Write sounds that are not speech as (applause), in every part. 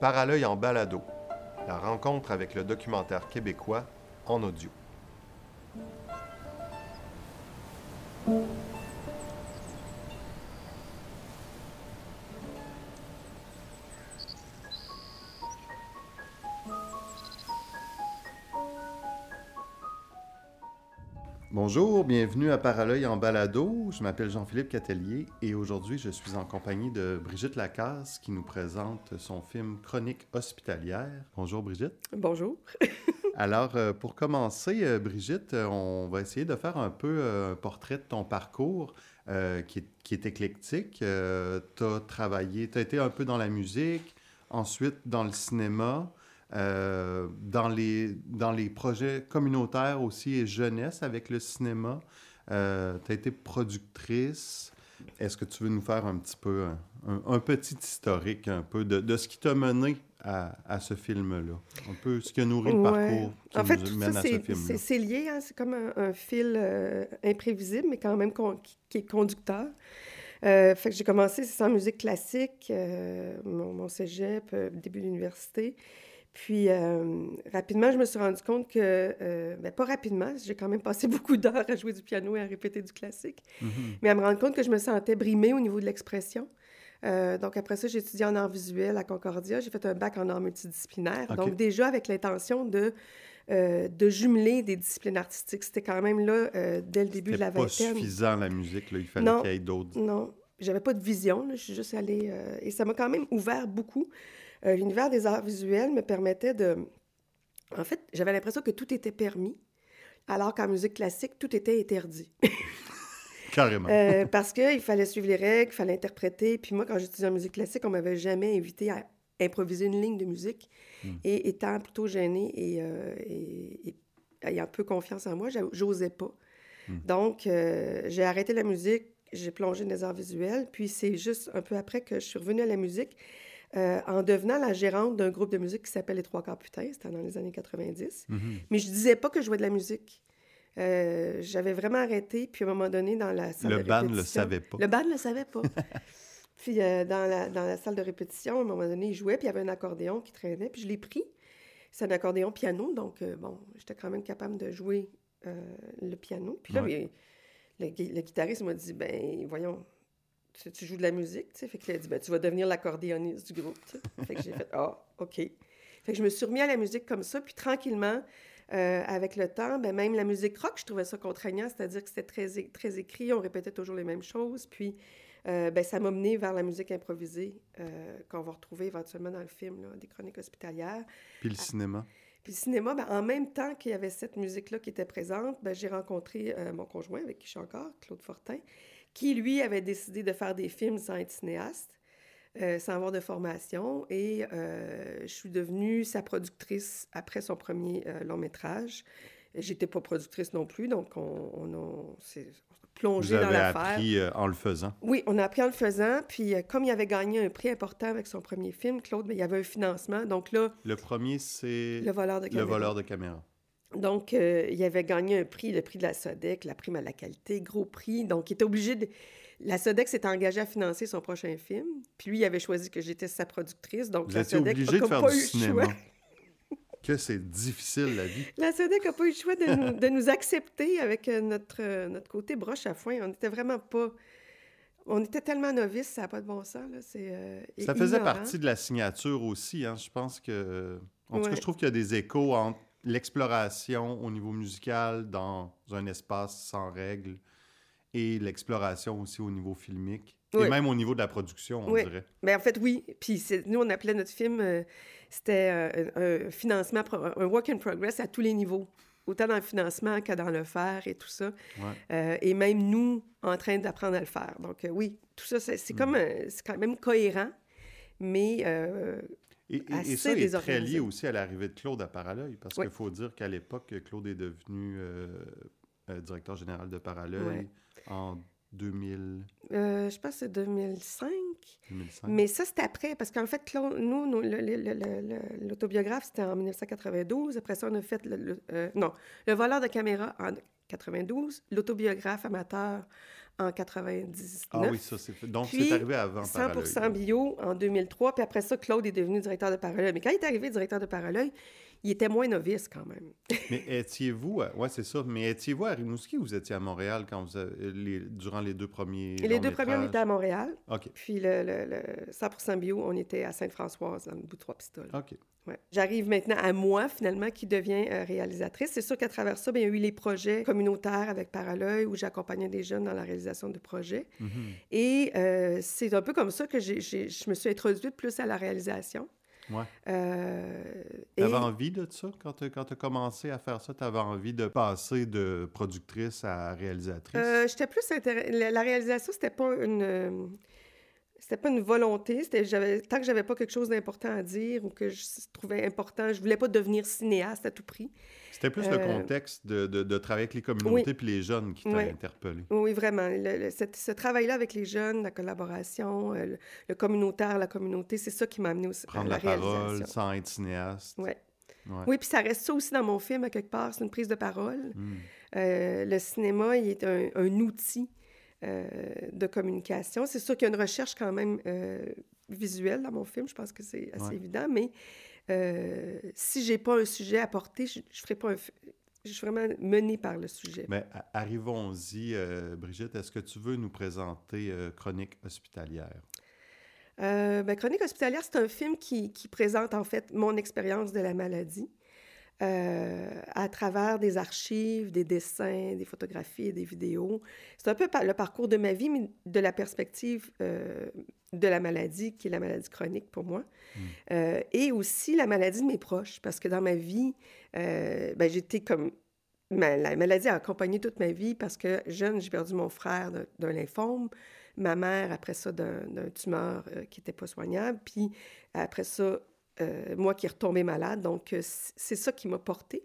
Paralœil en balado, la rencontre avec le documentaire québécois en audio. Bonjour, bienvenue à Paralœil en balado. Je m'appelle Jean-Philippe Catelier et aujourd'hui je suis en compagnie de Brigitte Lacasse qui nous présente son film Chronique hospitalière. Bonjour Brigitte. Bonjour. (laughs) Alors euh, pour commencer, euh, Brigitte, on va essayer de faire un peu euh, un portrait de ton parcours qui, est, éclectique. tu as travaillé, tu as été un peu dans la musique, ensuite dans le cinéma. Euh, dans, les, dans les projets communautaires aussi et jeunesse avec le cinéma. Euh, tu as été productrice. Est-ce que tu veux nous faire un petit peu, un, petit historique un peu de, de ce qui t'a mené à, à ce film-là? Un peu ce qui a nourri le parcours qui en fait, nous mène à ce film-là. C'est lié, hein? c'est comme un, fil euh, imprévisible, mais quand même qui est conducteur. fait que j'ai commencé, c'est en musique classique, mon, mon, cégep, début d'université. Puis euh, rapidement, je me suis rendu compte que, euh, ben, pas rapidement, j'ai quand même passé (laughs) beaucoup d'heures à jouer du piano et à répéter du classique, mm-hmm. mais à me rendre compte que je me sentais brimée au niveau de l'expression. Euh, donc après ça, j'ai étudié en art visuel à Concordia. J'ai fait un bac en art multidisciplinaire. Donc déjà avec l'intention de, de jumeler des disciplines artistiques. C'était quand même là dès le début de la vingtaine. C'était pas suffisant la musique, là. il fallait qu'il y ait d'autres. Non, j'avais pas de vision. Je suis juste allée... et ça m'a quand même ouvert beaucoup. Euh, l'univers des arts visuels me permettait de... En fait, j'avais l'impression que tout était permis, alors qu'en musique classique, tout était interdit. (laughs) Carrément. Euh, parce qu'il fallait suivre les règles, il fallait interpréter. Puis moi, quand j'étudiais en musique classique, on m'avait jamais invité à improviser une ligne de musique. Hmm. Et étant plutôt gênée euh, et, et, ayant peu confiance en moi, j'osais pas. Hmm. Donc, j'ai arrêté la musique, j'ai plongé dans les arts visuels. Puis c'est juste un peu après que je suis revenue à la musique. Euh, en devenant la gérante d'un groupe de musique qui s'appelle Les Trois Quarts Putains, c'était dans les années 90. Mm-hmm. Mais je disais pas que je jouais de la musique. Euh, j'avais vraiment arrêté, puis à un moment donné, dans la salle le de répétition... Le band le savait pas. Le band le savait pas. (laughs) puis euh, dans, la, dans la salle de répétition, à un moment donné, il jouait, puis il y avait un accordéon qui traînait, puis je l'ai pris. C'est un accordéon piano, donc bon, j'étais quand même capable de jouer le piano. Puis là, le, le, guitariste m'a dit, ben voyons, tu, joues de la musique, tu sais. Fait a dit, ben, tu vas devenir l'accordéoniste du groupe, (laughs) Fait que j'ai fait, ah, OK. Fait que je me suis remis à la musique comme ça, puis tranquillement, euh, avec le temps, ben, même la musique rock, je trouvais ça contraignant, c'est-à-dire que c'était très, très écrit, on répétait toujours les mêmes choses, puis euh, ben, ça m'a mené vers la musique improvisée euh, qu'on va retrouver éventuellement dans le film, là, des chroniques hospitalières. Puis le cinéma. Puis le cinéma, ben, en même temps qu'il y avait cette musique-là qui était présente, ben, j'ai rencontré mon conjoint, avec qui je suis encore, Claude Fortin, qui, lui, avait décidé de faire des films sans être cinéaste, euh, sans avoir de formation. Et euh, je suis devenue sa productrice après son premier euh, long métrage. J'étais pas productrice non plus, donc on, on, s'est plongé dans l'affaire. Vous appris en le faisant. Oui, on a appris en le faisant. Puis comme il avait gagné un prix important avec son premier film, Claude, mais il y avait un financement. Donc là... Le premier, c'est... Le voleur de caméra. Le voleur de caméra. Donc, euh, il avait gagné un prix, le prix de la SODEC, la prime à la qualité, gros prix. Donc, il était obligé de... La SODEC s'était engagée à financer son prochain film. Puis lui, il avait choisi que j'étais sa productrice. Donc, Vous la SODEC obligé de faire du cinéma. (laughs) que c'est difficile, la vie. La SODEC n'a pas eu le choix de nous, de nous accepter avec euh, notre, euh, notre côté broche à foin. On n'était vraiment pas... On était tellement novices, ça n'a pas de bon sens. Là. ça faisait partie de la signature aussi. Hein. Je pense que... En tout cas, je trouve qu'il y a des échos entre l'exploration au niveau musical dans un espace sans règles et l'exploration aussi au niveau filmique. Et même au niveau de la production, on dirait. Mais en fait, oui. Puis nous, on appelait notre film, euh, c'était euh, un financement, un work in progress à tous les niveaux. Autant dans le financement que dans le faire et tout ça. Euh, et même nous, en train d'apprendre à le faire. Donc oui, tout ça, c'est mm. comme, c'est quand même cohérent, mais et, et, ça est très lié aussi à l'arrivée de Claude à Paralœil, parce qu'il faut dire qu'à l'époque, Claude est devenu euh, euh, directeur général de Paralœil en 2000. Euh, je pense que c'est 2005. 2005. Mais ça, c'était après, parce qu'en fait, Claude, nous, l'autobiographe, c'était en 1992. Après ça, on a fait le, non, le voleur de caméra en 92, l'autobiographe amateur en 99. Ah oui, ça, c'est Donc, c'est arrivé avant 100% bio en 2003. Puis après ça, Claude est devenu directeur de Parallèle. Mais quand il est arrivé directeur de Parallèle, il était moins novice quand même. mais étiez-vous, oui, c'est ça, mais étiez-vous à Rimouski ou vous étiez à Montréal quand vous les, durant les deux premiers Les deux premiers, on était à Montréal. OK. Puis le, le, 100 bio, on était à Sainte-Françoise, dans le bout de Trois-Pistoles. OK. Ouais. J'arrive maintenant à moi, finalement, qui devient euh, réalisatrice. C'est sûr qu'à travers ça, bien, il y a eu les projets communautaires avec Paralœil, où j'accompagnais des jeunes dans la réalisation de projets. Mm-hmm. Et euh, c'est un peu comme ça que je me suis introduite plus à la réalisation. Ouais. Euh, tu avais envie de ça? Quand tu as commencé à faire ça? Tu avais envie de passer de productrice à réalisatrice? Euh, J'étais plus intéressée. La, réalisation, c'était pas une c'était pas une volonté, c'était tant que j'avais pas quelque chose d'important à dire ou que je trouvais important, je voulais pas devenir cinéaste à tout prix. C'était plus le euh, contexte de, de, travailler avec les communautés puis les jeunes qui t'a interpellé. Oui, vraiment. ce, travail-là avec les jeunes, la collaboration, euh, le, communautaire, la communauté, c'est ça qui m'a amené aussi Prendre à la, parole sans être cinéaste. Ouais. Oui, puis ça reste ça aussi dans mon film, à quelque part, c'est une prise de parole. Hmm. Euh, le cinéma, il est un, un outil euh, de communication. C'est sûr qu'il y a une recherche quand même euh, visuelle dans mon film, je pense que c'est assez évident, mais euh, si j'ai pas un sujet à porter, je, je ferai pas un... Je suis vraiment menée par le sujet. Mais arrivons-y, Brigitte. Est-ce que tu veux nous présenter Chronique hospitalière? Ben, Chronique hospitalière, c'est un film qui, qui, présente en fait mon expérience de la maladie. Euh, à travers des archives, des dessins, des photographies des vidéos. C'est un peu le parcours de ma vie, mais de la perspective euh, de la maladie, qui est la maladie chronique pour moi, mm. euh, et aussi la maladie de mes proches, parce que dans ma vie, ben, j'étais comme... la maladie a accompagné toute ma vie parce que jeune, j'ai perdu mon frère d'un lymphome, ma mère après ça d'un tumeur qui n'était pas soignable, puis après ça, euh, moi qui est retombée malade. Donc, euh, c'est ça qui m'a portée.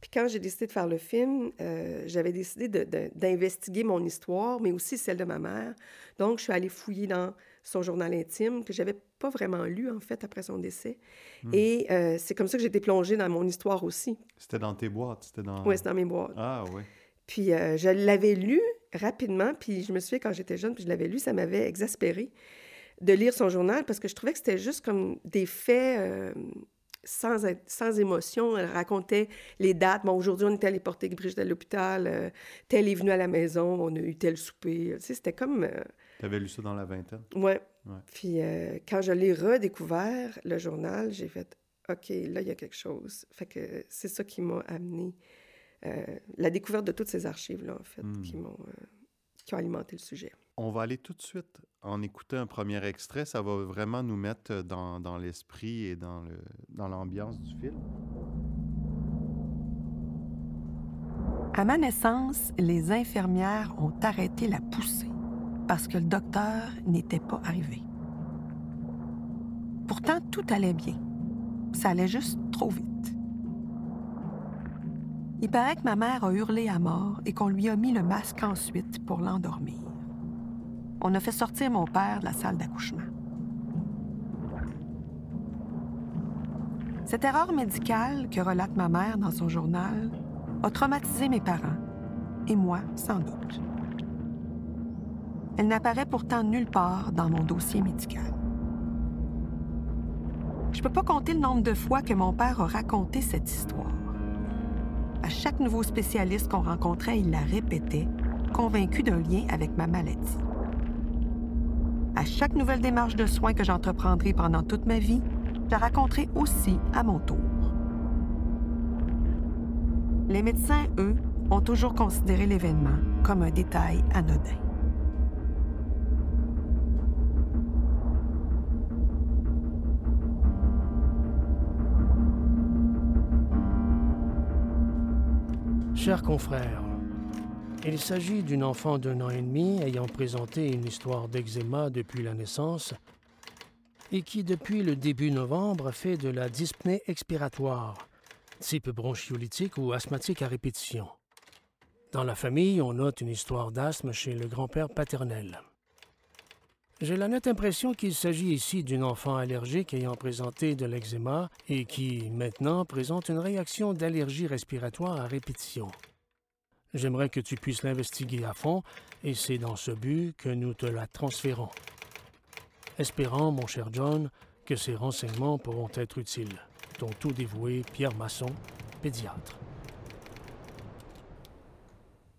Puis quand j'ai décidé de faire le film, euh, j'avais décidé d'investiguer mon histoire, mais aussi celle de ma mère. Donc, je suis allée fouiller dans son journal intime, que j'avais pas vraiment lu, en fait, après son décès. Hmm. Et c'est comme ça que j'ai été plongée dans mon histoire aussi. C'était dans tes boîtes? C'était dans... Oui, c'était dans mes boîtes. Ah, oui. Puis je l'avais lu rapidement, puis je me souviens, quand j'étais jeune, puis je l'avais lu, ça m'avait exaspérée de lire son journal parce que je trouvais que c'était juste comme des faits euh, sans, sans émotion. Elle racontait les dates. Bon, aujourd'hui, on était allé porter Brigitte à l'hôpital. Euh, tel est venu à la maison. On a eu tel souper. Tu sais, c'était comme... Euh, tu avais lu ça dans la vingtaine? Ouais. Puis quand je l'ai redécouvert, le journal, j'ai fait OK, là, il y a quelque chose. Fait que c'est ça qui m'a amené. la découverte de toutes ces archives-là, en fait, hmm. qui m'ont qui ont alimenté le sujet. On va aller tout de suite en écouter un premier extrait. Ça va vraiment nous mettre dans, dans l'esprit et dans l'ambiance du film. À ma naissance, les infirmières ont arrêté la poussée parce que le docteur n'était pas arrivé. Pourtant, tout allait bien. Ça allait juste trop vite. Il paraît que ma mère a hurlé à mort et qu'on lui a mis le masque ensuite pour l'endormir. On a fait sortir mon père de la salle d'accouchement. Cette erreur médicale que relate ma mère dans son journal a traumatisé mes parents, et moi sans doute. Elle n'apparaît pourtant nulle part dans mon dossier médical. Je ne peux pas compter le nombre de fois que mon père a raconté cette histoire. À chaque nouveau spécialiste qu'on rencontrait, il la répétait, convaincu d'un lien avec ma maladie. À chaque nouvelle démarche de soins que j'entreprendrai pendant toute ma vie, je la raconterai aussi à mon tour. Les médecins, eux, ont toujours considéré l'événement comme un détail anodin. Chers confrères, il s'agit d'une enfant d'un an et demi ayant présenté une histoire d'eczéma depuis la naissance et qui, depuis le début novembre, fait de la dyspnée expiratoire, type bronchiolytique ou asthmatique à répétition. Dans la famille, on note une histoire d'asthme chez le grand-père paternel. J'ai la nette impression qu'il s'agit ici d'une enfant allergique ayant présenté de l'eczéma et qui, maintenant, présente une réaction d'allergie respiratoire à répétition. J'aimerais que tu puisses l'investiguer à fond, et c'est dans ce but que nous te la transférons. Espérant, mon cher John, que ces renseignements pourront être utiles. Ton tout dévoué Pierre Masson, pédiatre.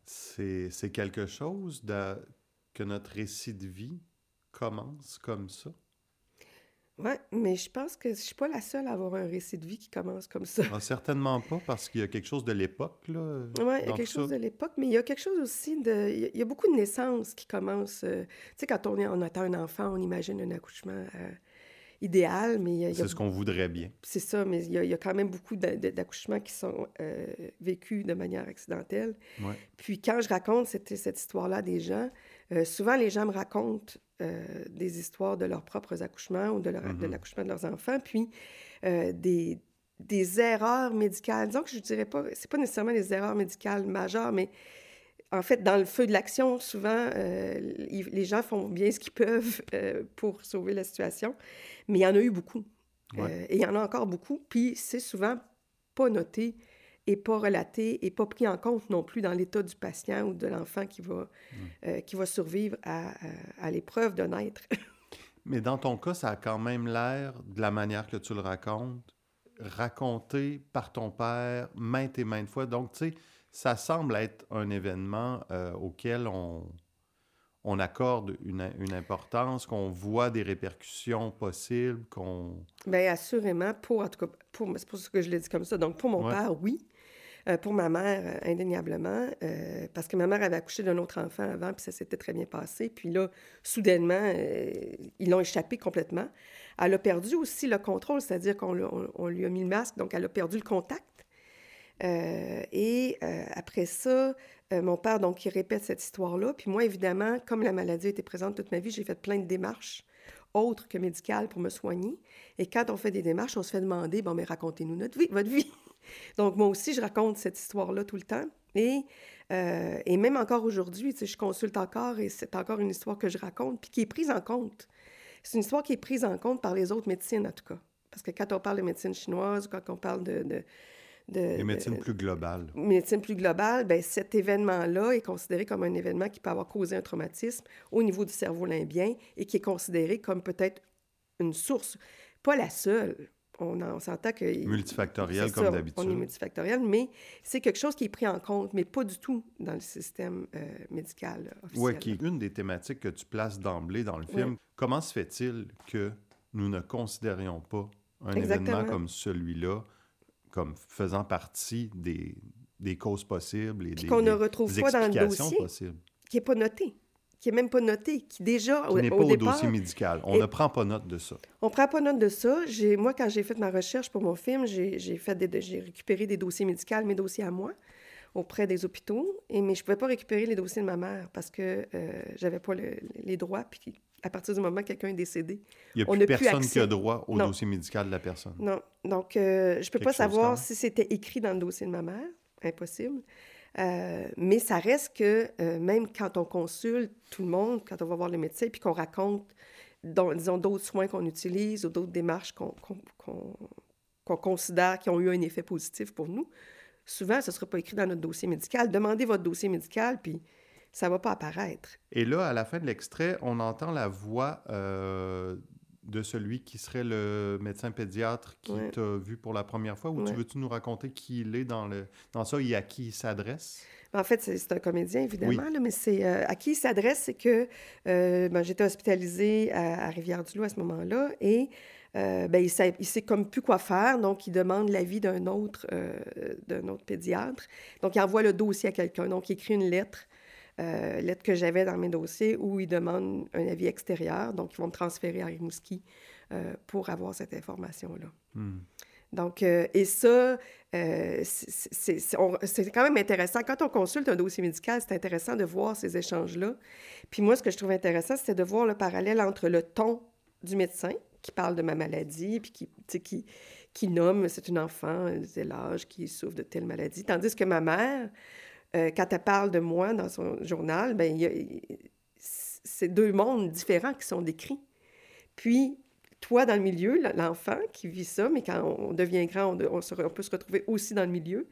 C'est quelque chose de, que notre récit de vie commence comme ça? Oui, mais je pense que je suis pas la seule à avoir un récit de vie qui commence comme ça. Ah, certainement pas, parce qu'il y a quelque chose de l'époque, là. Oui, il y a quelque chose de l'époque, mais il y a quelque chose aussi de... Il y a beaucoup de naissances qui commencent... Euh, tu sais, quand on, est, on attend un enfant, on imagine un accouchement euh, idéal, mais... il y a... C'est ce qu'on voudrait bien. C'est ça, mais il y, a, il y, a, quand même beaucoup d'accouchements qui sont euh, vécus de manière accidentelle. Ouais. Puis quand je raconte cette, cette histoire-là des gens, souvent les gens me racontent euh, des histoires de leurs propres accouchements ou de, leur, de Mhm. l'accouchement de leurs enfants, puis euh, des, des erreurs médicales. Disons que je dirais pas, c'est pas nécessairement des erreurs médicales majeures, mais en fait, dans le feu de l'action, souvent, euh, ils- les gens font bien ce qu'ils peuvent euh, pour sauver la situation, mais il y en a eu beaucoup. Ouais. Euh, et il y en a encore beaucoup, puis c'est souvent pas noté et pas relaté et pas pris en compte non plus dans l'état du patient ou de l'enfant qui va, euh, qui va survivre à, à- à l'épreuve de naître. (laughs) Mais dans ton cas, ça a quand même l'air, de la manière que tu le racontes, raconté par ton père maintes et maintes fois. Donc, tu sais, ça semble être un événement euh, auquel on, on accorde une, une importance, qu'on voit des répercussions possibles, qu'on... Bien, assurément, pour, en tout cas, pour, c'est pour ça que je l'ai dit comme ça. Donc, pour mon Ouais. père, oui. Euh, pour ma mère, euh, indéniablement, euh, parce que ma mère avait accouché d'un autre enfant avant, puis ça s'était très bien passé. Puis là, soudainement, ils l'ont échappé complètement. Elle a perdu aussi le contrôle, c'est-à-dire qu'on lui a mis le masque, donc elle a perdu le contact. Et après ça, mon père, donc, il répète cette histoire-là. Puis moi, évidemment, comme la maladie été présente toute ma vie, j'ai fait plein de démarches autres que médicales pour me soigner. Et quand on fait des démarches, on se fait demander, bon, mais racontez-nous notre vie, votre vie. Donc, moi aussi, je raconte cette histoire-là tout le temps. Et, euh, et même encore aujourd'hui, tu sais, je consulte encore et c'est encore une histoire que je raconte, puis qui est prise en compte. C'est une histoire qui est prise en compte par les autres médecines, en tout cas. Parce que quand on parle de médecine chinoise, quand on parle de... de, de Les de- médecines plus globales. médecine plus globale, ben, cet événement-là est considéré comme un événement qui peut avoir causé un traumatisme au niveau du cerveau limbien et qui est considéré comme peut-être une source, pas la seule. On, en- on s'entend que... Multifactorielles, c'est comme d'habitude. On est multifactoriel, mais c'est quelque chose qui est pris en compte, mais pas du tout dans le système euh, médical euh, officiel. Oui, qui est une des thématiques que tu places d'emblée dans le film. Ouais. Comment se fait-il que nous ne considérions pas un Exactement. événement comme celui-là comme faisant partie des, des causes possibles et Puis des, qu'on ne retrouve des pas dans le dossier. possibles? Qui n'est pas noté, qui n'est même pas noté, qui déjà, Qui n'est pas au dossier médical. On ne prend pas note de ça. On prend pas note de ça. Moi, quand j'ai fait ma recherche pour mon film, j'ai, fait des, j'ai récupéré des dossiers médicaux, mes dossiers à moi, auprès des hôpitaux. Et, mais je pouvais pas récupérer les dossiers de ma mère parce que euh, j'avais pas le- les droits. Puis à partir du moment que quelqu'un est décédé, Il n'y a On plus personne qui a droit au Non. dossier médical de la personne. non. Donc, euh, je peux Quelque pas savoir si c'était écrit dans le dossier de ma mère. Impossible. Euh, mais ça reste que euh, même quand on consulte tout le monde, quand on va voir le médecin, puis qu'on raconte, disons, d'autres soins qu'on utilise ou d'autres démarches qu'on considère qui ont eu un effet positif pour nous, souvent, ce ne sera pas écrit dans notre dossier médical. Demandez votre dossier médical, puis ça ne va pas apparaître. Et là, à la fin de l'extrait, on entend la voix euh, de celui qui serait le médecin pédiatre qui Ouais. t'a vu pour la première fois. Ou tu veux-tu nous raconter qui il est dans, le, dans ça et à qui il s'adresse? En fait, c'est un comédien, évidemment, là, mais c'est euh, à qui il s'adresse, c'est que euh, ben, j'étais hospitalisée à, à Rivière-du-Loup à ce moment-là et euh, ben, il sait, il sait comme plus quoi faire, donc il demande l'avis d'un autre, d'un autre pédiatre. Donc, il envoie le dossier à quelqu'un. Donc, il écrit une lettre, euh, lettre que j'avais dans mes dossiers, où il demande un avis extérieur. Donc, ils vont me transférer à Rimouski euh, pour avoir cette information-là. Hmm. Donc, euh, et ça, euh, c'est- c'est c'est- c'est quand même intéressant. Quand on consulte un dossier médical, c'est intéressant de voir ces échanges-là. Puis moi, ce que je trouve intéressant, c'était de voir le parallèle entre le ton du médecin, qui parle de ma maladie, puis qui, qui, qui nomme, c'est une enfant de tel âge qui souffre de telle maladie. Tandis que ma mère, euh, quand elle parle de moi dans son journal, ben, c'est deux mondes différents qui sont décrits. Puis, toi, dans le milieu, l'enfant qui vit ça, mais quand on devient grand, on, de- on se re- on peut se retrouver aussi dans le milieu,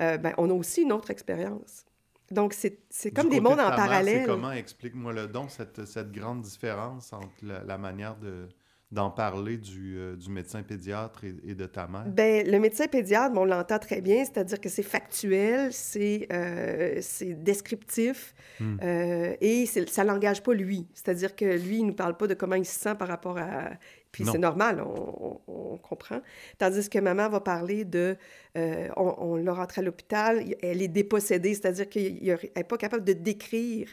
euh, ben, on a aussi une autre expérience. Donc, c'est comme des mondes de en parallèle. Comment, explique-moi le don, cette, cette grande différence entre la, la manière de, d'en parler du, euh, du médecin pédiatre et, et de ta mère? Ben, le médecin pédiatre, bon, on l'entend très bien, c'est-à-dire que c'est factuel, c'est euh, descriptif Hmm. euh, et ça l'engage pas lui. C'est-à-dire que lui, il nous parle pas de comment il se sent par rapport à... Puis c'est normal, on, on- on comprend. Tandis que maman va parler de... euh, on on l'a rentrée à l'hôpital, elle est dépossédée, c'est-à-dire qu'elle n'est pas capable de décrire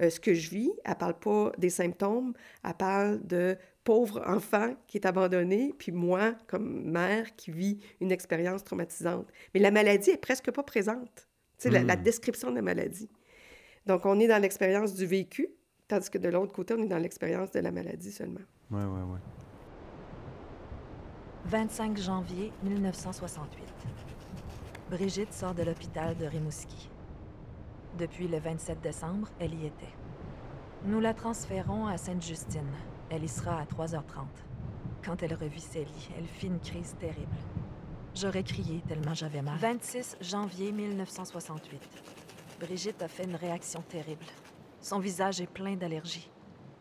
euh, ce que je vis. Elle parle pas des symptômes, elle parle de pauvre enfant qui est abandonné, puis moi, comme mère, qui vis une expérience traumatisante. Mais la maladie est presque pas présente. Tu sais, la, la Hmm. description de la maladie. Donc, on est dans l'expérience du vécu, tandis que de l'autre côté, on est dans l'expérience de la maladie seulement. Oui, oui, oui. 25 janvier 1968. Brigitte sort de l'hôpital de Rimouski. Depuis le 27 décembre, elle y était. Nous la transférons à Sainte-Justine. Elle y sera à 3h30. Quand elle revit Célie, elle fit une crise terrible. J'aurais crié tellement j'avais mal. 26 janvier 1968. Brigitte a fait une réaction terrible. Son visage est plein d'allergies.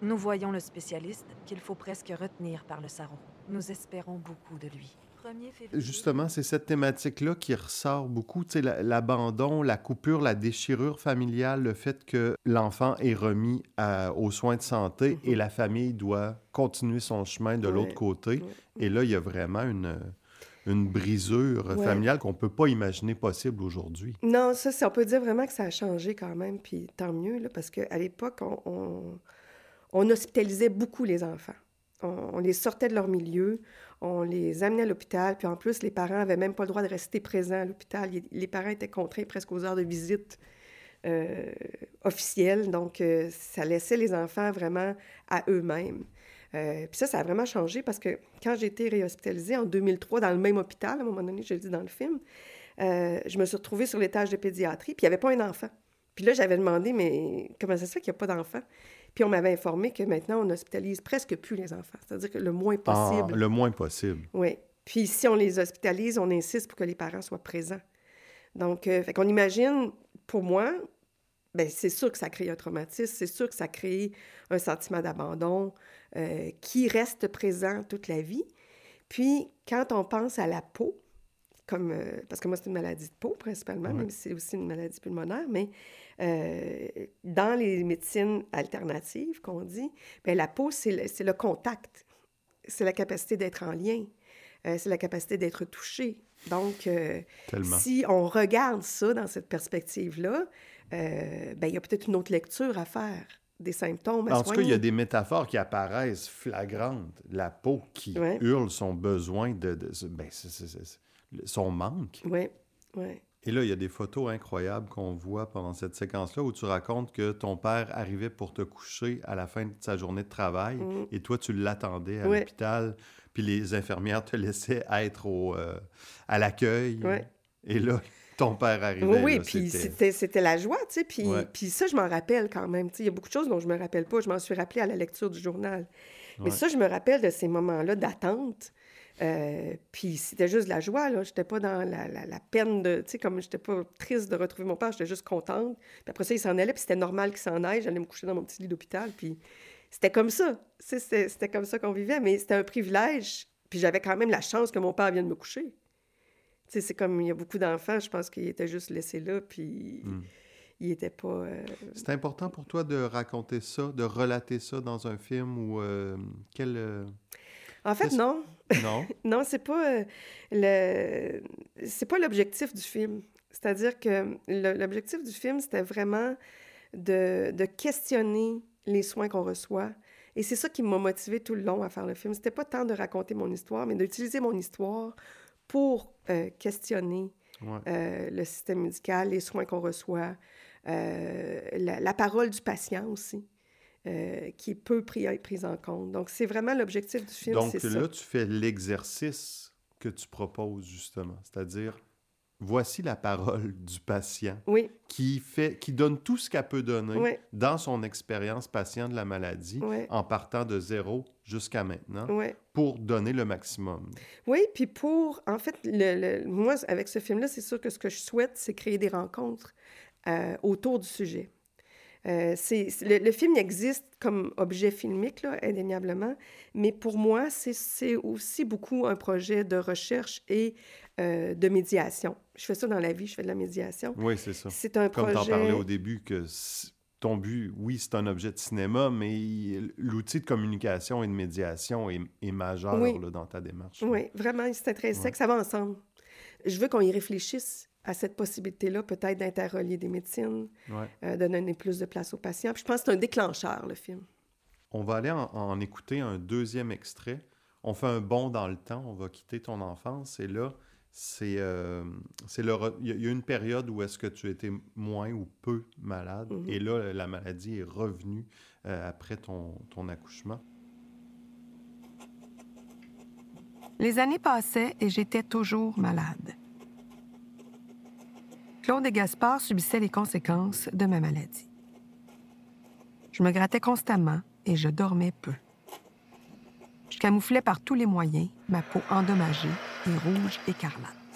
Nous voyons le spécialiste qu'il faut presque retenir par le sarrau. Nous espérons beaucoup de lui. 1er février. Justement, c'est cette thématique-là qui ressort beaucoup, l'abandon, la coupure, la déchirure familiale, le fait que l'enfant est remis à- aux soins de santé et la famille doit continuer son chemin de Ouais, l'autre côté. ouais. Et là, il y a vraiment une, une brisure Ouais. familiale qu'on ne peut pas imaginer possible aujourd'hui. Non, ça, c'est- on peut dire vraiment que ça a changé quand même, puis tant mieux, là, parce qu'à l'époque, on, on, on hospitalisait beaucoup les enfants. On, on les sortait de leur milieu, on les amenait à l'hôpital, puis en plus, les parents n'avaient même pas le droit de rester présents à l'hôpital. Les parents étaient contraints presque aux heures de visite euh, officielles, donc euh, ça laissait les enfants vraiment à eux-mêmes. Euh, puis ça, ça a vraiment changé parce que quand j'ai été réhospitalisée en 2003 dans le même hôpital, à un moment donné, je le dis dans le film, je me suis retrouvée sur l'étage de pédiatrie, puis il n'y avait pas un enfant. Puis là, j'avais demandé, mais comment ça se fait qu'il n'y a pas d'enfant? Puis on m'avait informé que maintenant, on hospitalise presque plus les enfants, c'est-à-dire que le moins Ah, possible. le moins possible. Oui. Puis si on les hospitalise, on insiste pour que les parents soient présents. Donc, euh, fait qu'on imagine, pour moi, ben c'est sûr que ça crée un traumatisme, c'est sûr que ça crée un sentiment d'abandon euh, qui reste présent toute la vie. Puis, quand on pense à la peau, comme, euh, parce que moi, c'est une maladie de peau principalement, Ouais. même si c'est aussi une maladie pulmonaire, mais euh, dans les médecines alternatives qu'on dit, ben la peau, c'est le, le contact, c'est la capacité d'être en lien, euh, c'est la capacité d'être touché. Donc, si on regarde ça dans cette perspective-là, ben, il y a peut-être une autre lecture à faire des symptômes à En tout cas, il y a des métaphores qui apparaissent flagrantes. La peau qui Ouais. hurle son besoin de... de- ben, c'est- son manque. Oui, oui. Et là, il y a des photos incroyables qu'on voit pendant cette séquence-là où tu racontes que ton père arrivait pour te coucher à la fin de sa journée de travail Mhm. et toi, tu l'attendais à Ouais. l'hôpital, puis les infirmières te laissaient être au, euh, à l'accueil. Ouais. Et là, ton père arrivait. Oui, oui, là, puis c'était- c'était la joie, tu sais. Puis Ouais. puis ça, je m'en rappelle quand même. Tu sais, il y a beaucoup de choses dont je me rappelle pas. Je m'en suis rappelée à la lecture du journal. Mais ça, je me rappelle de ces moments-là d'attente. Euh, puis c'était juste de la joie, là. J'étais pas dans la, la- la peine de... Tu sais, comme j'étais pas triste de retrouver mon père, j'étais juste contente. Puis après ça, il s'en allait, puis c'était normal qu'il s'en aille. J'allais me coucher dans mon petit lit d'hôpital, puis c'était comme ça. C'était comme ça qu'on vivait, mais c'était un privilège. Puis j'avais quand même la chance que mon père vienne me coucher. Tu sais, c'est comme il y a beaucoup d'enfants, je pense qu'ils étaient juste laissés là, puis Mm. ils étaient pas... euh, C'est important pour toi de raconter ça, de relater ça dans un film ou euh, quel... euh, En fait, non. Non? (laughs) Non, c'est pas euh, le c'est pas l'objectif du film. C'est-à-dire que l'objectif du film, c'était vraiment de, de questionner les soins qu'on reçoit. Et c'est ça qui m'a motivé tout le long à faire le film. C'était pas tant de raconter mon histoire, mais d'utiliser mon histoire pour euh, questionner Ouais. euh, le système médical, les soins qu'on reçoit, la, la parole du patient aussi, euh, qui est peu pris, prise en compte. Donc, c'est vraiment l'objectif du film, Donc là, ça. tu fais l'exercice que tu proposes justement, c'est-à-dire voici la parole (laughs) du patient Oui, qui fait, qui donne tout ce qu'elle peut donner oui, dans son expérience patient de la maladie oui, en partant de zéro jusqu'à maintenant pour donner le maximum. Oui, puis pour, en fait, le, le- moi, avec ce film-là, c'est sûr que ce que je souhaite, c'est créer des rencontres euh, autour du sujet. Euh, c'est, le, le, film existe comme objet filmique, là, indéniablement, mais pour moi, c'est, aussi beaucoup un projet de recherche et euh, de médiation. Je fais ça dans la vie, je fais de la médiation. Oui, c'est ça. C'est un comme projet... Comme tu en parlais au début, que ton but, oui, c'est un objet de cinéma, mais l'outil de communication et de médiation est, est majeur là, dans ta démarche. Oui, vraiment, c'est intrinsèque, ouais. ça va ensemble. Je veux qu'on y réfléchisse à cette possibilité-là, peut-être d'interrelier des médecines, ouais. euh, de donner plus de place aux patients. Puis je pense que c'est un déclencheur, le film. On va aller en, en, écouter un deuxième extrait. On fait un bond dans le temps, on va quitter ton enfance, et là, c'est euh, le il y a une période où est-ce que tu étais moins ou peu malade Mhm. mm -hmm. et là la maladie est revenue euh, après ton, ton accouchement. Les années passaient et j'étais toujours malade. Claude et Gaspard subissaient les conséquences de ma maladie. Je me grattais constamment et je dormais peu. Je camouflais par tous les moyens ma peau endommagée et rouge écarlate.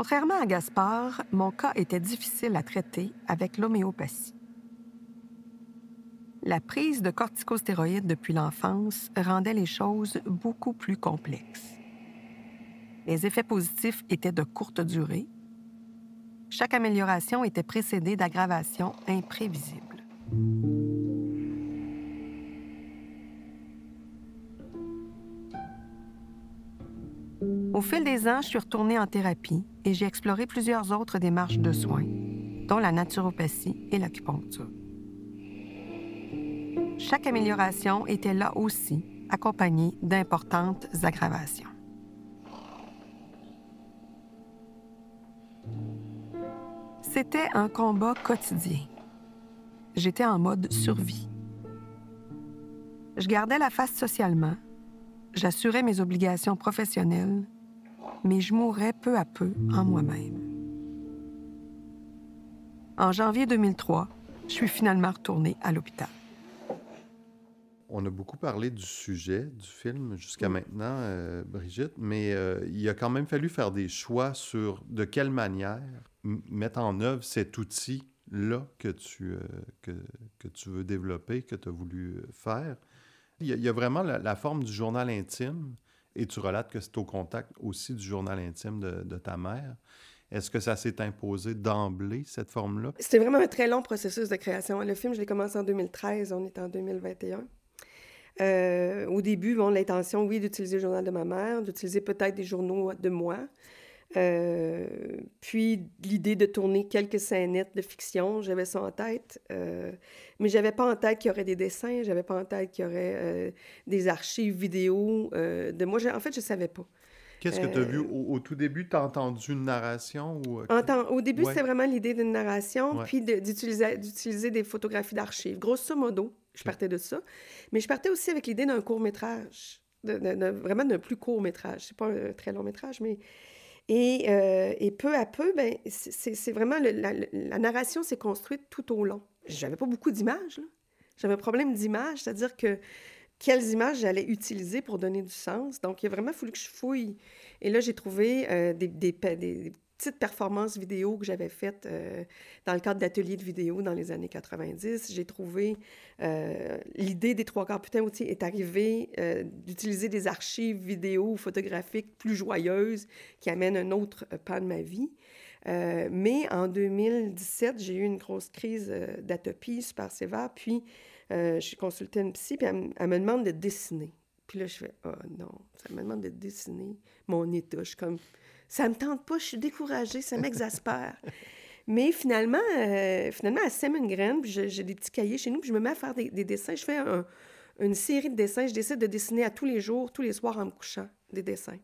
Contrairement à Gaspard, mon cas était difficile à traiter avec l'homéopathie. La prise de corticostéroïdes depuis l'enfance rendait les choses beaucoup plus complexes. Les effets positifs étaient de courte durée. Chaque amélioration était précédée d'aggravations imprévisibles. Au fil des ans, je suis retournée en thérapie et j'ai exploré plusieurs autres démarches de soins, dont la naturopathie et l'acupuncture. Chaque amélioration était là aussi accompagnée d'importantes aggravations. C'était un combat quotidien. J'étais en mode survie. Je gardais la face socialement, j'assurais mes obligations professionnelles, mais je mourais peu à peu en moi-même. En janvier 2003, je suis finalement retournée à l'hôpital. On a beaucoup parlé du sujet du film jusqu'à maintenant, euh, Brigitte, mais euh, il a quand même fallu faire des choix sur de quelle manière mettre en œuvre cet outil-là que, tu, euh, que, tu veux développer, que tu as voulu faire. Il y, a, vraiment la, forme du journal intime, et tu relates que c'est au contact aussi du journal intime de, ta mère. Est-ce que ça s'est imposé d'emblée, cette forme-là? C'était vraiment un très long processus de création. Le film, je l'ai commencé en 2013, on est en 2021. Euh, au début, bon, l'intention, oui, d'utiliser le journal de ma mère, d'utiliser peut-être des journaux de moi. Euh, puis l'idée de tourner quelques scénettes de fiction, j'avais ça en tête. Euh, mais j'avais pas en tête qu'il y aurait des dessins, j'avais pas en tête qu'il y aurait euh, des archives vidéo de moi. En fait, je savais pas. Qu'est-ce que tu as vu au, au, tout début? Tu as entendu une narration? Ou... Entend, au début, ouais. c'était vraiment l'idée d'une narration, ouais. puis d'utiliser des photographies d'archives. Grosso modo, je partais de ça. Mais je partais aussi avec l'idée d'un court-métrage, de, de, de, vraiment d'un plus court-métrage. C'est pas un très long métrage, mais... Et, euh, et peu à peu, ben, c'est vraiment... La, narration s'est construite tout au long. J'avais pas beaucoup d'images, J'avais un problème d'image, c'est-à-dire que quelles images j'allais utiliser pour donner du sens. Donc, il a vraiment fallu que je fouille. Et là, j'ai trouvé euh, des, des, des, petites performances vidéo que j'avais faites euh, dans le cadre d'ateliers de vidéo dans les années 90. J'ai trouvé euh, l'idée des trois quarts putain outil est arrivée euh, d'utiliser des archives vidéo photographiques plus joyeuses qui amènent un autre pan de ma vie. Mais en 2017, j'ai eu une grosse crise d'atopie super sévère, puis euh, j'ai consulté une psy, puis elle, me demande de dessiner. Puis là, je fais, oh non, ça me demande de dessiner mon état. Je comme, ça me tente pas, je suis découragée, ça m'exaspère. (laughs) Mais finalement, euh, finalement, elle sème une graine, puis j'ai des petits cahiers chez nous, puis je me mets à faire des, des dessins. Je fais un, une série de dessins. Je décide de dessiner à tous les jours, tous les soirs en me couchant, des dessins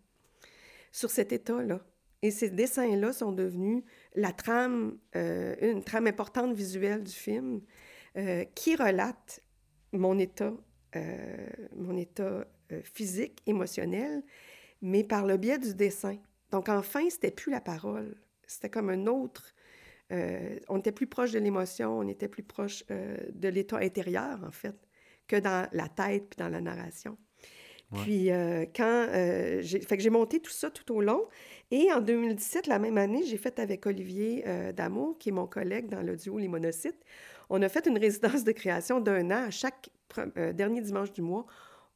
sur cet état-là. Et ces dessins-là sont devenus la trame, euh, une trame importante visuelle du film euh, qui relate mon état, euh, mon état physique, émotionnel, mais par le biais du dessin. Donc, enfin, c'était plus la parole. C'était comme un autre, euh, on était plus proche de l'émotion, on était plus proche euh, de l'état intérieur, en fait, que dans la tête puis dans la narration. Puis, euh, quand j'ai... Fait que j'ai monté tout ça tout au long. Et en 2017, la même année, j'ai fait avec Olivier Damour, qui est mon collègue dans le duo Les Monocytes, on a fait une (laughs) résidence de création d'un an. À chaque dernier dimanche du mois,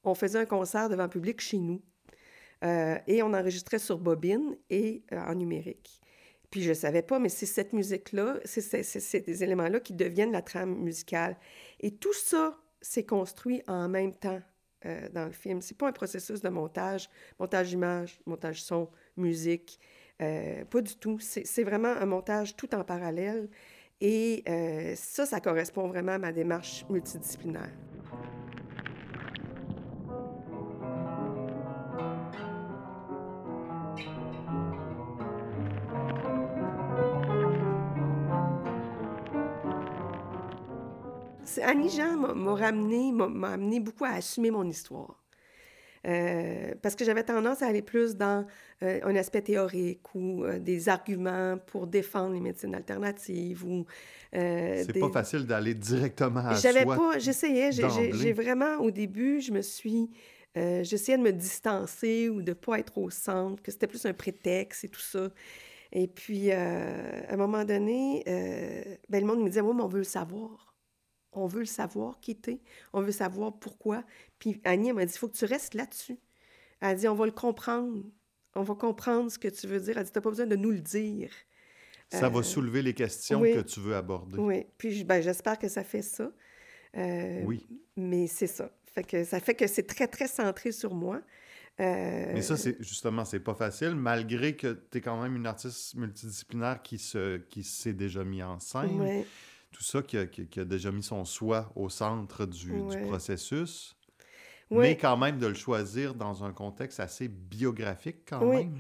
on faisait un concert devant public chez nous. Et on enregistrait sur bobine et en numérique. Puis je ne savais pas, mais c'est cette musique-là, c'est ces éléments-là qui deviennent la trame musicale. Et tout ça s'est construit en même temps euh, dans le film. C'est pas un processus de montage, montage image, montage son, musique, euh, pas du tout. C'est vraiment un montage tout en parallèle. Et euh, ça, ça correspond vraiment à ma démarche multidisciplinaire. Annie Jean m'a ramené, m'a amené beaucoup à assumer mon histoire. Euh, parce que j'avais tendance à aller plus dans euh, un aspect théorique ou euh, des arguments pour défendre les médecines alternatives ou c'est pas facile d'aller directement à j'avais pas j'essayais j'ai vraiment au début je me suis j'essayais de me distancer ou de pas être au centre que c'était plus un prétexte et tout ça. Et puis à un moment donné ben, le monde me disait moi on veut le savoir on veut le savoir, quitter. On veut savoir pourquoi. Puis Annie, m'a dit, il faut que tu restes là-dessus. Elle a dit, on va le comprendre. On va comprendre ce que tu veux dire. Elle a dit, tu n'as pas besoin de nous le dire. Ça va euh, soulever les questions que tu veux aborder. Oui. Puis ben, j'espère que ça fait ça. Euh, oui. Mais c'est ça. Fait que ça fait que c'est très, très centré sur moi. Euh, mais ça, c'est justement, c'est pas facile, malgré que tu es quand même une artiste multidisciplinaire qui se qui s'est déjà mis en scène. Oui tout ça qui a, déjà mis son soi au centre du, processus. Mais quand même de le choisir dans un contexte assez biographique quand même.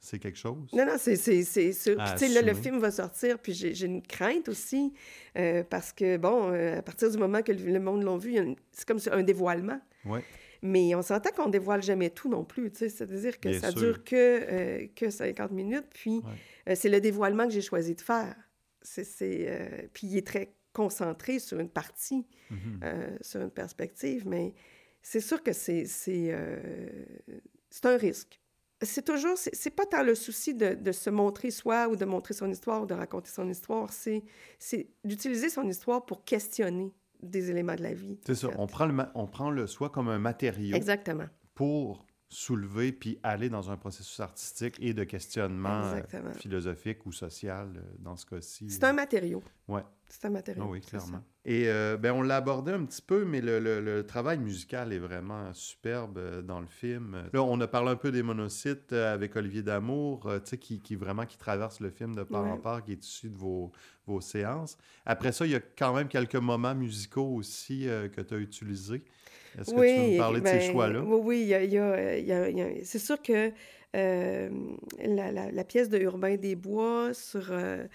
C'est quelque chose. Non, non, c'est sûr. Puis, là, le film va sortir, puis j'ai une crainte aussi, euh, parce que, bon, euh, à partir du moment que le, monde l'a vu, c'est comme un dévoilement. Oui. Mais on s'entend qu'on dévoile jamais tout non plus, tu sais. C'est-à-dire que ça dure que, euh, que 50 minutes, puis c'est le dévoilement que j'ai choisi de faire. C'est, euh, puis il est très concentré sur une partie, mm-hmm. euh, sur une perspective, mais c'est sûr que c'est, c'est, euh, un risque. C'est toujours, c'est, pas tant le souci de, de, se montrer soi ou de montrer son histoire ou de raconter son histoire, c'est, c'est d'utiliser son histoire pour questionner des éléments de la vie. C'est ça, on prend, le, on prend le soi comme un matériau. Exactement. Pour soulever puis aller dans un processus artistique et de questionnement euh, philosophique ou social euh, dans ce cas-ci. C'est un matériau. Oui. C'est un matériau. Ah oui, clairement. Et euh, ben, on l'a abordé un petit peu, mais le, le, travail musical est vraiment superbe dans le film. Là, on a parlé un peu des monocytes avec Olivier Damour, tu sais, qui, qui, vraiment qui traverse le film de part en part, qui est issu de vos, vos séances. Après ça, il y a quand même quelques moments musicaux aussi que tu as utilisés. Est-ce que tu veux me parler de ces ben, choix-là? Oui, oui, il y a, c'est sûr que euh, la, la, pièce de Urbain des Bois sur euh,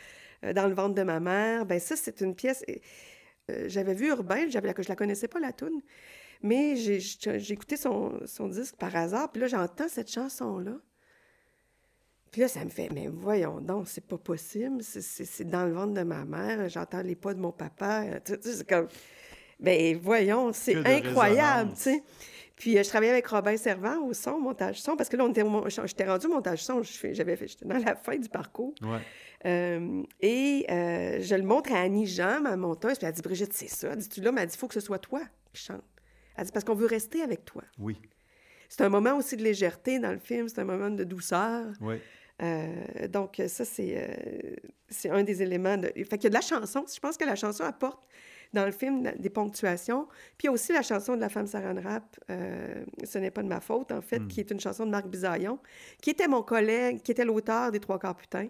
Dans le ventre de ma mère, ben ça, c'est une pièce... Euh, j'avais vu Urbain, je la connaissais pas, la toune, mais j'ai écouté son, son, disque par hasard, puis là, j'entends cette chanson-là. Puis là, ça me fait, mais voyons donc, c'est pas possible, c'est dans le ventre de ma mère, j'entends les pas de mon papa. (laughs) C'est comme... Ben voyons, c'est incroyable, tu sais. Puis euh, je travaillais avec Robin Servant au son, montage son, parce que là, j'étais rendu montage son, j'avais fait, j'étais dans la fin du parcours. Ouais. Euh, et euh, je le montre à Annie Jean, ma monteuse, puis elle dit Brigitte, c'est ça. Elle dit Tu là, mais elle dit Il faut que ce soit toi qui chante. Elle dit Parce qu'on veut rester avec toi. Oui. C'est un moment aussi de légèreté dans le film, c'est un moment de douceur. Oui. donc, ça, c'est, c'est un des éléments de. Fait qu'il y a de la chanson. Je pense que la chanson apporte dans le film des ponctuations. Puis il y a aussi la chanson de la femme Saran Rap, euh, Ce n'est pas de ma faute, en fait, hmm. qui est une chanson de Marc Bisaillon, qui était mon collègue, qui était l'auteur des Trois quarts putains,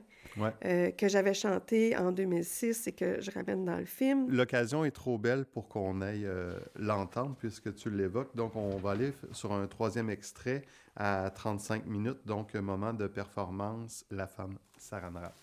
euh, que j'avais chanté en 2006 et que je ramène dans le film. L'occasion est trop belle pour qu'on aille euh, l'entendre, puisque tu l'évoques. Donc, on va aller sur un troisième extrait à 35 minutes, donc moment de performance, La femme Saran Rap.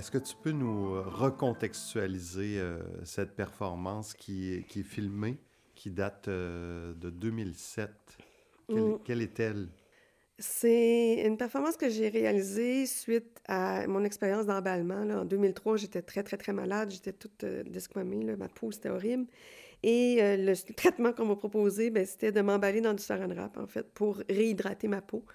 Est-ce que tu peux nous recontextualiser euh, cette performance qui, est- qui est filmée, qui date euh, de 2007? Quelle, Mm. quelle est-elle? C'est une performance que j'ai réalisée suite à mon expérience d'emballement. En 2003, j'étais très, très, très malade. J'étais toute euh, desquamée. là. Ma peau, c'était horrible. Et euh, le traitement qu'on m'a proposé, ben, c'était de m'emballer dans du saran wrap, en fait, pour réhydrater ma peau.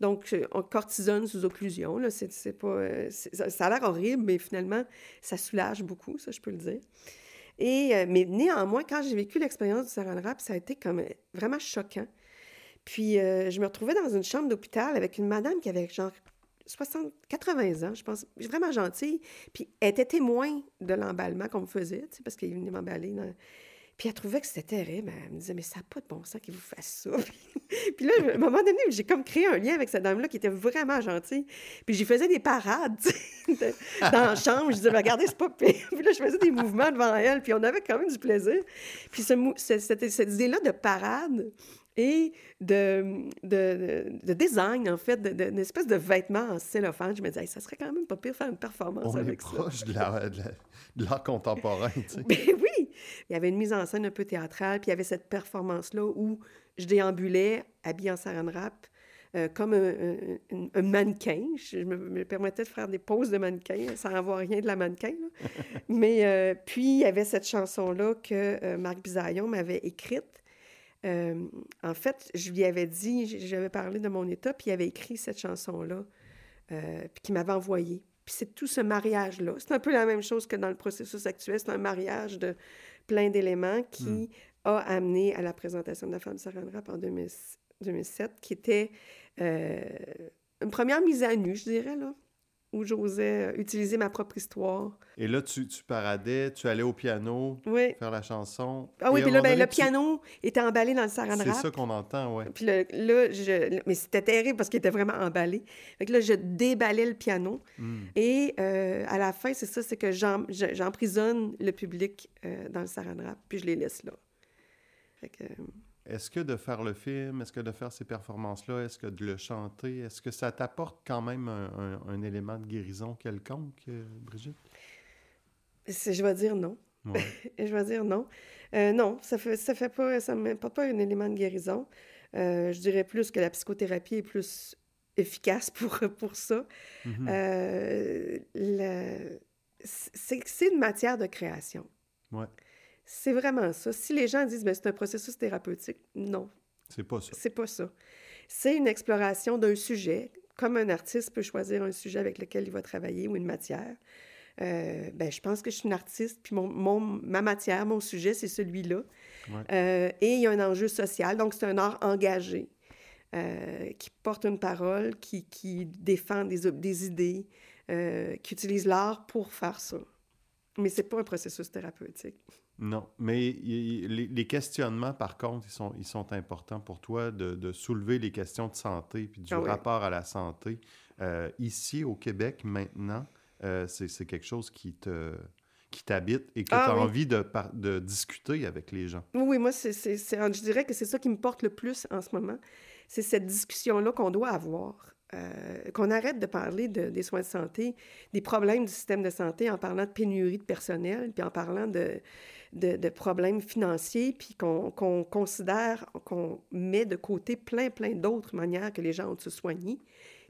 Donc, euh, on cortisone sous occlusion. Là. C'est, c'est pas, euh, ça, a l'air horrible, mais finalement, ça soulage beaucoup, ça, je peux le dire. Et, euh, mais néanmoins, quand j'ai vécu l'expérience du saran wrap, ça a été comme euh, vraiment choquant. Puis euh, je me retrouvais dans une chambre d'hôpital avec une madame qui avait genre 60, 80 ans, je pense, vraiment gentille. Puis elle était témoin de l'emballement qu'on me faisait, parce qu'elle venait m'emballer. dans- Puis elle trouvait que c'était terrible. Elle me disait, mais ça n'a pas de bon sens qu'il vous fasse ça. (laughs) Puis là, à un moment donné, j'ai comme créé un lien avec cette dame-là qui était vraiment gentille. Puis j'y faisais des parades, (laughs) de- dans la chambre. Je disais, Mais regardez, c'est pas pire. Puis là, je faisais des mouvements devant elle. Puis on avait quand même du plaisir. Puis ce cette, cette idée-là de parade et de, de, de- de design, en fait, de- de- d'une espèce de vêtement en cellophane, je me disais, Hey, ça serait quand même pas pire faire une performance On est avec ça. proche de la- de la- de l'art contemporain, tu sais. (laughs) Ben oui! Il y avait une mise en scène un peu théâtrale, puis il y avait cette performance-là où je déambulais, habillée en saran wrap, euh, comme un, un- un- un mannequin. Je me, me permettais de faire des poses de mannequin sans avoir rien de la mannequin. là. (laughs) Mais euh, puis, il y avait cette chanson-là que euh, Marc Bisaillon m'avait écrite. En fait, je lui avais dit, j'avais parlé de mon état, puis il avait écrit cette chanson-là, puis qu'il m'avait envoyée. Puis c'est tout ce mariage-là. C'est un peu la même chose que dans le processus actuel. C'est un mariage de plein d'éléments qui a amené à la présentation de la femme Saran Wrap en 2000 2007, qui était euh, une première mise à nu, je dirais, là, où j'osais euh, utiliser ma propre histoire. Et là, tu, tu paradais, tu allais au piano, Oui. faire la chanson. Ah oui, puis là, ben, donné, le tu- piano était emballé dans le saran C'est wrap. ça qu'on entend, ouais. Puis là, je... mais c'était terrible parce qu'il était vraiment emballé. Fait que là, je déballais le piano. Hmm. Et euh, à la fin, c'est ça, c'est que j'em- je- j'emprisonne le public euh, dans le saran wrap, puis je les laisse là. Fait que, Est-ce que de faire le film, est-ce que de faire ces performances-là, est-ce que de le chanter, est-ce que ça t'apporte quand même un, un- un élément de guérison quelconque, euh, Brigitte? je vais dire non. Ouais. (laughs) Je vais dire non. Euh, non, ça fait, ça fait pas, ça m'apporte pas un élément de guérison. Euh, je dirais plus que la psychothérapie est plus efficace (laughs) pour, pour ça. C'est c'est une matière de création. Ouais. C'est vraiment ça. Si les gens disent, ben, c'est un processus thérapeutique, non, C'est pas ça. c'est pas ça. C'est une exploration d'un sujet, comme un artiste peut choisir un sujet avec lequel il va travailler ou une matière. Euh, ben, je pense que je suis une artiste, puis mon, mon- ma matière, mon sujet, c'est celui-là. Ouais. Euh, et il y a un enjeu social, donc c'est un art engagé, euh, qui porte une parole, qui, qui défend des, des idées, qui utilise l'art pour faire ça. Mais c'est pas un processus thérapeutique. Non, mais les, les questionnements, par contre, ils sont, ils sont importants pour toi de, de soulever les questions de santé puis du Ah oui. rapport à la santé. Euh, ici, au Québec, maintenant, euh, c'est quelque chose qui te qui t'habite et que Ah tu as oui. envie de, discuter avec les gens. Oui, oui, moi, c'est- je dirais que c'est ça qui me porte le plus en ce moment. C'est cette discussion-là qu'on doit avoir. Euh, qu'on arrête de parler de- des soins de santé, des problèmes du système de santé en parlant de pénurie de personnel, puis en parlant de, de, de problèmes financiers, puis qu'on, considère, qu'on met de côté plein, plein d'autres manières que les gens ont de se soigner.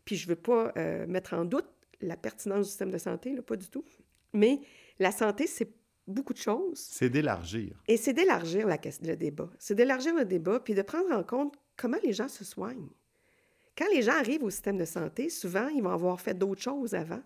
Puis je veux pas euh, mettre en doute la pertinence du système de santé, là, pas du tout. Mais la santé, c'est beaucoup de choses. C'est d'élargir. Et c'est d'élargir le débat. C'est d'élargir le débat, puis de prendre en compte comment les gens se soignent. Quand les gens arrivent au système de santé, souvent, ils vont avoir fait d'autres choses avant.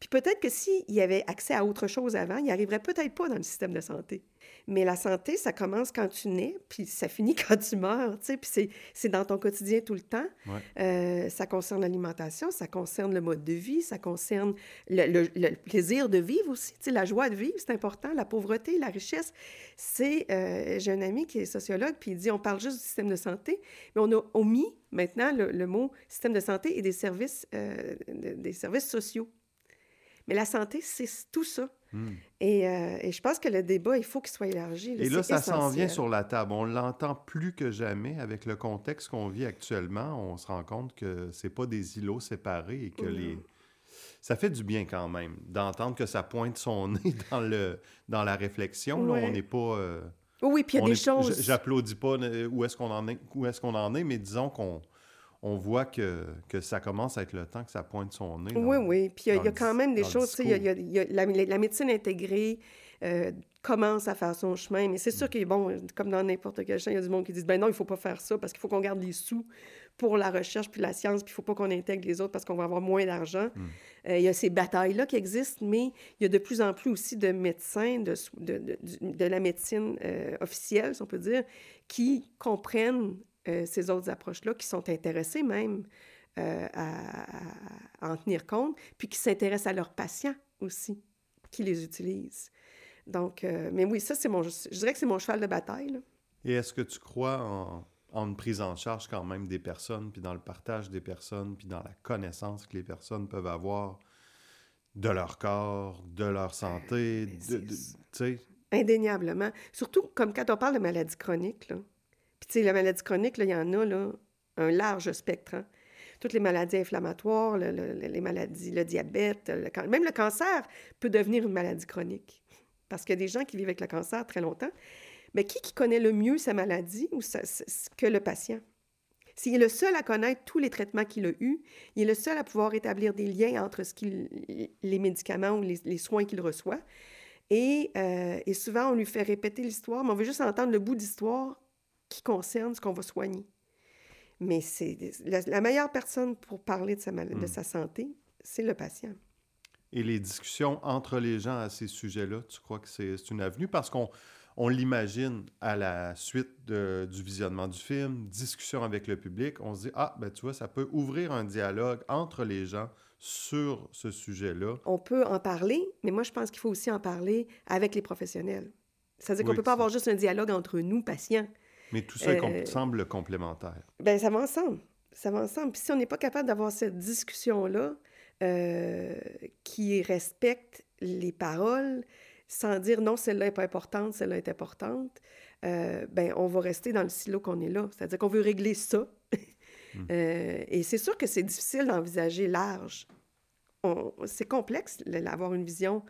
Puis peut-être que s'ils avaient accès à autre chose avant, ils n'arriveraient peut-être pas dans le système de santé. Mais la santé, ça commence quand tu nais, puis ça finit (laughs) quand tu meurs, tu sais, puis c'est- dans ton quotidien tout le temps. Ouais. Euh, ça concerne l'alimentation, ça concerne le mode de vie, ça concerne le, le- le plaisir de vivre aussi, tu sais, la joie de vivre, c'est important, la pauvreté, la richesse. C'est, euh, j'ai un ami qui est sociologue, puis il dit, on parle juste du système de santé, mais on a omis maintenant le, le mot système de santé et des services, euh, de- des services sociaux. Mais la santé, c'est tout ça. Hmm. Et, euh, et je pense que le débat, il faut qu'il soit élargi. Et là, ça s'en vient sur la table. On l'entend plus que jamais avec le contexte qu'on vit actuellement. On se rend compte que c'est pas des îlots séparés et que les ça fait du bien quand même d'entendre que ça pointe son (laughs) nez dans, le, dans la réflexion. Là, on n'est pas... euh, Oui, puis il y a des est- choses. J'applaudis pas euh, où est-ce qu'on en est, où est-ce qu'on en est, mais disons qu'on on voit que, que ça commence à être le temps que ça pointe son nez. dans- Oui, oui. Puis il y a- y, quand même des choses, il y a- il y a- il y a la, la médecine intégrée euh, commence à faire son chemin, mais c'est sûr que, bon, comme dans n'importe quel champ, il y a du monde qui dit, ben non, il ne faut pas faire ça parce qu'il faut qu'on garde les sous pour la recherche puis la science, puis il ne faut pas qu'on intègre les autres parce qu'on va avoir moins d'argent. Euh, il y a ces batailles-là qui existent, mais il y a de plus en plus aussi de médecins de, de, de la médecine euh, officielle, si on peut dire, qui comprennent euh, ces autres approches-là, qui sont intéressés même euh, à, en tenir compte, puis qui s'intéressent à leurs patients aussi, qui les utilisent. Donc, euh, mais oui, ça, c'est mon, je dirais que c'est mon cheval de bataille. là. Et est-ce que tu crois en, en une prise en charge quand même des personnes, puis dans le partage des personnes, puis dans la connaissance que les personnes peuvent avoir de leur corps, de leur santé, Ben, de, de- ça. tu sais, Indéniablement. Surtout comme quand on parle de maladies chroniques. Là. Puis, tu sais, la maladie chronique, il y en a là, un large spectre. hein. Toutes les maladies inflammatoires, le- le- les maladies, le diabète, même le cancer peut devenir une maladie chronique. Parce qu'il y a des gens qui vivent avec le cancer très longtemps. Mais qui, qui connaît le mieux sa maladie que le patient? S'il est le seul à connaître tous les traitements qu'il a eus, il est le seul à pouvoir établir des liens entre ce les médicaments ou les, soins qu'il reçoit. Euh, et souvent, on lui fait répéter l'histoire, mais on veut juste entendre le bout d'histoire qui concerne ce qu'on va soigner. Mais c'est la, la meilleure personne pour parler de sa, mal- de sa santé, c'est le patient. Et les discussions entre les gens à ces sujets-là, tu crois que c'est c'est une avenue? Parce qu'on on l'imagine à la suite de- du visionnement du film, discussion avec le public, on se dit, ah, ben tu vois, ça peut ouvrir un dialogue entre les gens sur ce sujet-là. On peut en parler, mais moi, je pense qu'il faut aussi en parler avec les professionnels. C'est-à-dire qu'on ne peut pas avoir juste un dialogue entre nous, patients. Mais tout ça Euh, semble complémentaire. Ben ça va ensemble. Ça va ensemble. Puis si on n'est pas capable d'avoir cette discussion-là euh, qui respecte les paroles sans dire non, celle-là n'est pas importante, celle-là est importante, euh, ben on va rester dans le silo qu'on est là. C'est-à-dire qu'on veut régler ça. (laughs) Euh, et c'est sûr que c'est difficile d'envisager large. C'est complexe le- d'avoir une vision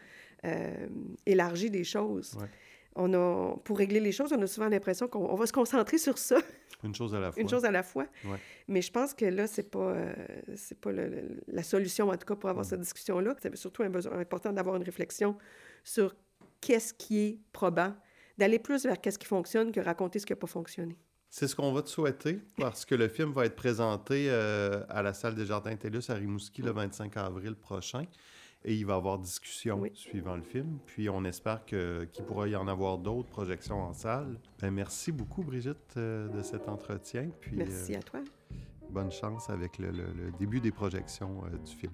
élargie des choses. Ouais. On a, pour régler les choses, on a souvent l'impression qu'on on va se concentrer sur ça (laughs) Une chose à la fois. une chose à la fois. Ouais. Mais je pense que là, c'est pas, euh, c'est pas le- le- la solution, en tout cas, pour avoir cette discussion-là. C'est surtout un besoin important d'avoir une réflexion sur qu'est-ce qui est probant, d'aller plus vers qu'est-ce qui fonctionne que raconter ce qui n'a pas fonctionné. C'est ce qu'on va te souhaiter parce que le film va être présenté euh, à la salle des Jardins TELUS à Rimouski le 25 avril prochain. Et il va y avoir discussion Oui. suivant le film. Puis on espère que- qu'il pourra y en avoir d'autres projections en salle. Ben, merci beaucoup, Brigitte, euh, de cet entretien. Puis Merci euh, à toi. bonne chance avec le, le- le début des projections euh, du film.